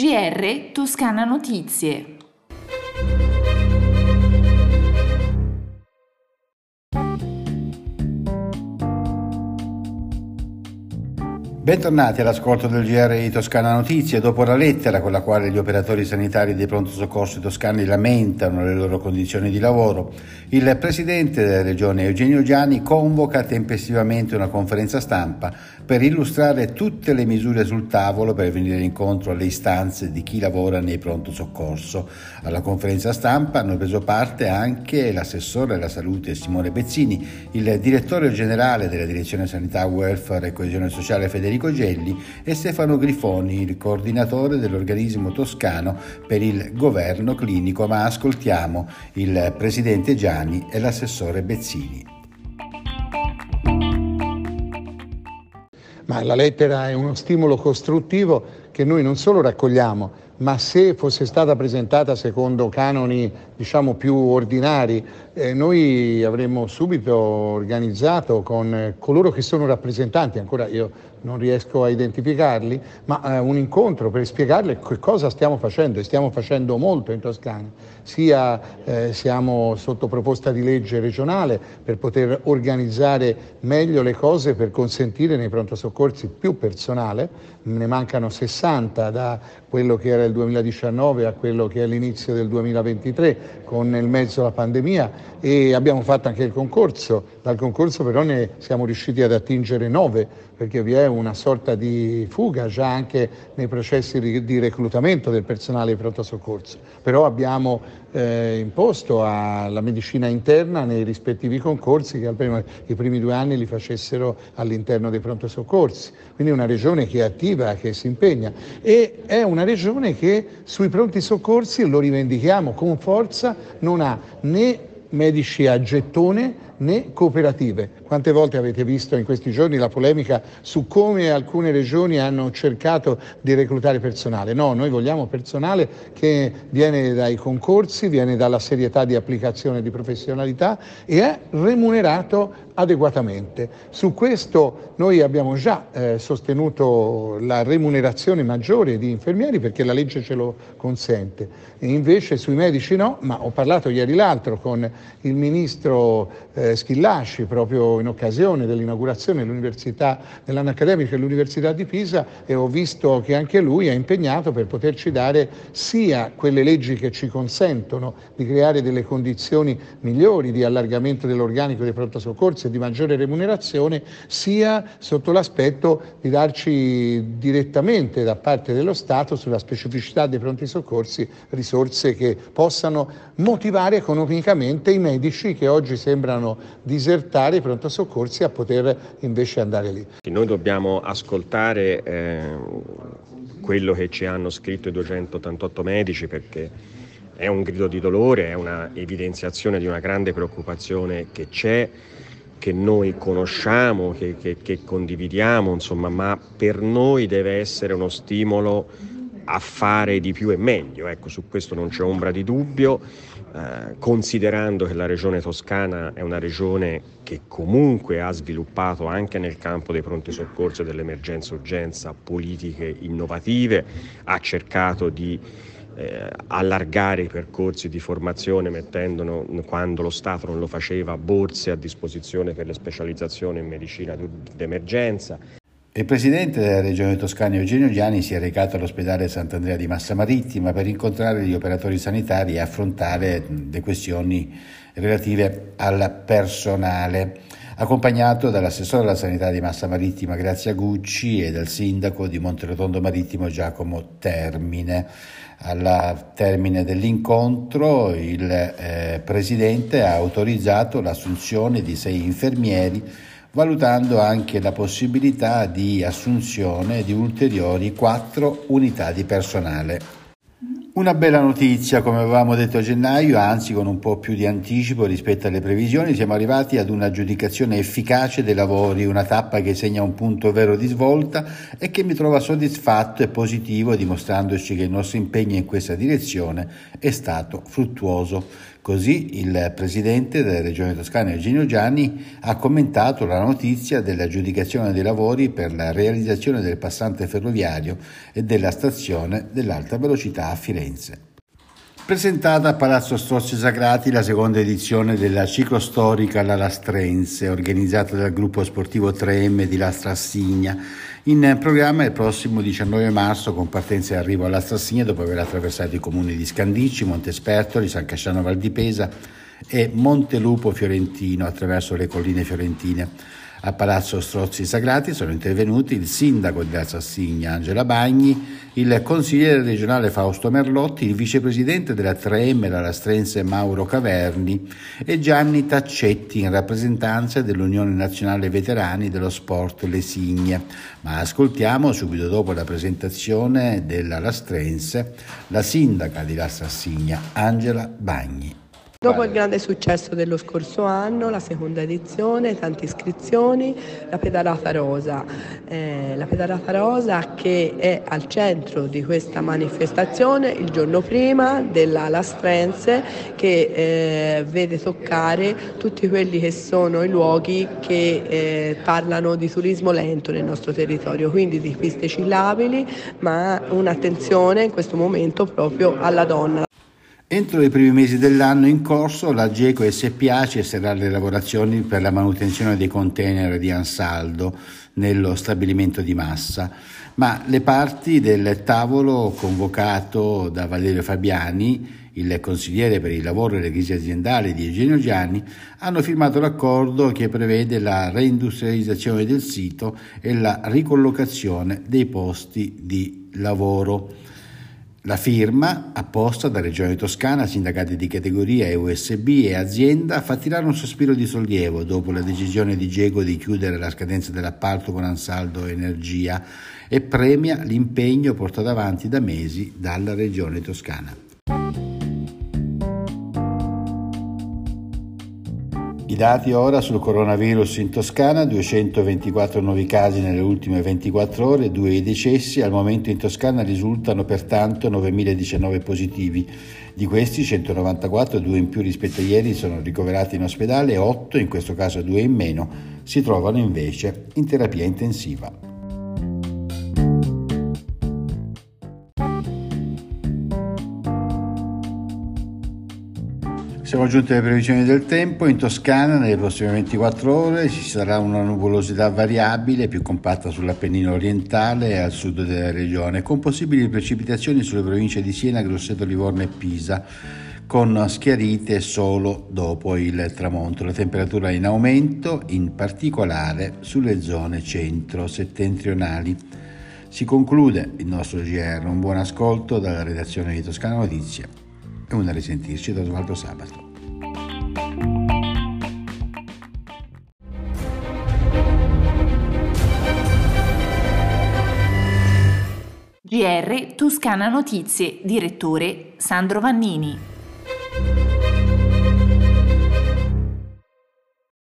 GR Toscana Notizie. Bentornati all'ascolto del GR di Toscana Notizie. Dopo la lettera con la quale gli operatori sanitari dei pronto soccorso toscani lamentano le loro condizioni di lavoro, il presidente della regione Eugenio Giani convoca tempestivamente una conferenza stampa per illustrare tutte le misure sul tavolo per venire incontro alle istanze di chi lavora nei pronto soccorso. Alla conferenza stampa hanno preso parte anche l'assessore alla salute Simone Bezzini, il direttore generale della Direzione Sanità, Welfare e Coesione Sociale Federico Federico Gelli e Stefano Grifoni, il coordinatore dell'organismo toscano per il governo clinico, ma ascoltiamo il presidente Gianni e l'assessore Bezzini. Ma la lettera è uno stimolo costruttivo che noi non solo raccogliamo, ma se fosse stata presentata secondo canoni diciamo più ordinari, eh, noi avremmo subito organizzato con coloro che sono rappresentanti, ancora io non riesco a identificarli, ma eh, un incontro per spiegarle che cosa stiamo facendo e stiamo facendo molto in Toscana, sia eh, siamo sotto proposta di legge regionale per poter organizzare meglio le cose per consentire nei pronto soccorsi più personale, ne mancano 60 da quello che era il 2019 a quello che è l'inizio del 2023 con nel mezzo la pandemia e abbiamo fatto anche il concorso, dal concorso però ne siamo riusciti ad attingere 9 perché vi è una sorta di fuga già anche nei processi di reclutamento del personale di pronto soccorso, però abbiamo eh, imposto alla medicina interna nei rispettivi concorsi che almeno i primi due anni li facessero all'interno dei pronto soccorsi, quindi una regione che è attiva, che si impegna e è una regione che sui pronti soccorsi, lo rivendichiamo con forza, non ha né medici a gettone né cooperative. Quante volte avete visto in questi giorni la polemica su come alcune regioni hanno cercato di reclutare personale? No, noi vogliamo personale che viene dai concorsi, viene dalla serietà di applicazione di professionalità e è remunerato adeguatamente. Su questo noi abbiamo già eh, sostenuto la remunerazione maggiore di infermieri perché la legge ce lo consente. E invece sui medici no, ma ho parlato ieri l'altro con il ministro eh, Schillaci proprio in occasione dell'inaugurazione dell'anno accademico dell'Università di Pisa e ho visto che anche lui è impegnato per poterci dare sia quelle leggi che ci consentono di creare delle condizioni migliori di allargamento dell'organico dei pronto soccorsi di maggiore remunerazione, sia sotto l'aspetto di darci direttamente da parte dello Stato sulla specificità dei pronti soccorsi risorse che possano motivare economicamente i medici che oggi sembrano disertare i pronto soccorsi a poter invece andare lì. Noi dobbiamo ascoltare eh, quello che ci hanno scritto i 288 medici perché è un grido di dolore, è una evidenziazione di una grande preoccupazione che c'è che noi conosciamo, che, che, che condividiamo, insomma, ma per noi deve essere uno stimolo a fare di più e meglio, ecco, su questo non c'è ombra di dubbio, eh, considerando che la regione toscana è una regione che comunque ha sviluppato anche nel campo dei pronti soccorsi e dell'emergenza urgenza politiche innovative, ha cercato di eh, allargare i percorsi di formazione mettendo, quando lo Stato non lo faceva, borse a disposizione per le specializzazioni in medicina d'emergenza. Il presidente della regione Toscana Eugenio Gianni si è recato all'ospedale Sant'Andrea di Massa Marittima per incontrare gli operatori sanitari e affrontare le questioni relative al personale, accompagnato dall'assessore alla sanità di Massa Marittima Grazia Gucci e dal sindaco di Monterotondo Marittimo Giacomo Termine. Al termine dell'incontro il eh, presidente ha autorizzato l'assunzione di sei infermieri valutando anche la possibilità di assunzione di ulteriori quattro unità di personale. Una bella notizia, come avevamo detto a gennaio, anzi con un po' più di anticipo rispetto alle previsioni, siamo arrivati ad un'aggiudicazione efficace dei lavori, una tappa che segna un punto vero di svolta e che mi trova soddisfatto e positivo, dimostrandoci che il nostro impegno in questa direzione è stato fruttuoso. Così il presidente della regione toscana Eugenio Gianni ha commentato la notizia dell'aggiudicazione dei lavori per la realizzazione del passante ferroviario e della stazione dell'alta velocità a Firenze. Presentata a Palazzo Strozzi Sagrati la seconda edizione della ciclostorica La Lastrense, organizzata dal gruppo sportivo 3M di Lastra Assigna, in programma il prossimo 19 marzo con partenza e arrivo alla Strassigna dopo aver attraversato i comuni di Scandicci, Montespertoli, San Casciano Valdipesa e Montelupo Fiorentino attraverso le colline fiorentine. A Palazzo Strozzi Sagrati sono intervenuti il sindaco di Sassigna Angela Bagni, il consigliere regionale Fausto Merlotti, il vicepresidente della 3M la Lastrense Mauro Caverni e Gianni Taccetti in rappresentanza dell'Unione Nazionale Veterani dello Sport Lesigne. Ma ascoltiamo subito dopo la presentazione della Lastrense la sindaca di La Sassigna Angela Bagni. Dopo il grande successo dello scorso anno, la seconda edizione, tante iscrizioni, la pedalata rosa. Eh, la pedalata rosa che è al centro di questa manifestazione il giorno prima della Lastrense che eh, vede toccare tutti quelli che sono i luoghi che eh, parlano di turismo lento nel nostro territorio, quindi di piste cillabili, ma un'attenzione in questo momento proprio alla donna. Entro i primi mesi dell'anno in corso la GECO SPA cesserà le lavorazioni per la manutenzione dei container di Ansaldo nello stabilimento di Massa, ma le parti del tavolo convocato da Valerio Fabiani, il consigliere per il lavoro e le crisi aziendali di Eugenio Gianni, hanno firmato l'accordo che prevede la reindustrializzazione del sito e la ricollocazione dei posti di lavoro. La firma, apposta da Regione Toscana, sindacati di categoria e USB e azienda, fa tirare un sospiro di sollievo dopo la decisione di Gego di chiudere la scadenza dell'appalto con Ansaldo Energia e premia l'impegno portato avanti da mesi dalla Regione Toscana. I dati ora sul coronavirus in Toscana, 224 nuovi casi nelle ultime 24 ore, 2 i decessi, al momento in Toscana risultano pertanto 9.019 positivi. Di questi 194, 2 in più rispetto a ieri, sono ricoverati in ospedale e 8, in questo caso 2 in meno, si trovano invece in terapia intensiva. Siamo giunti alle previsioni del tempo. In Toscana nelle prossime 24 ore ci sarà una nuvolosità variabile più compatta sull'Appennino orientale e al sud della regione, con possibili precipitazioni sulle province di Siena, Grosseto, Livorno e Pisa, con schiarite solo dopo il tramonto. La temperatura è in aumento, in particolare sulle zone centro-settentrionali. Si conclude il nostro GR. Un buon ascolto dalla redazione di Toscana Notizie e una risentirci da Osvaldo Sabato. GR Toscana Notizie, direttore Sandro Vannini.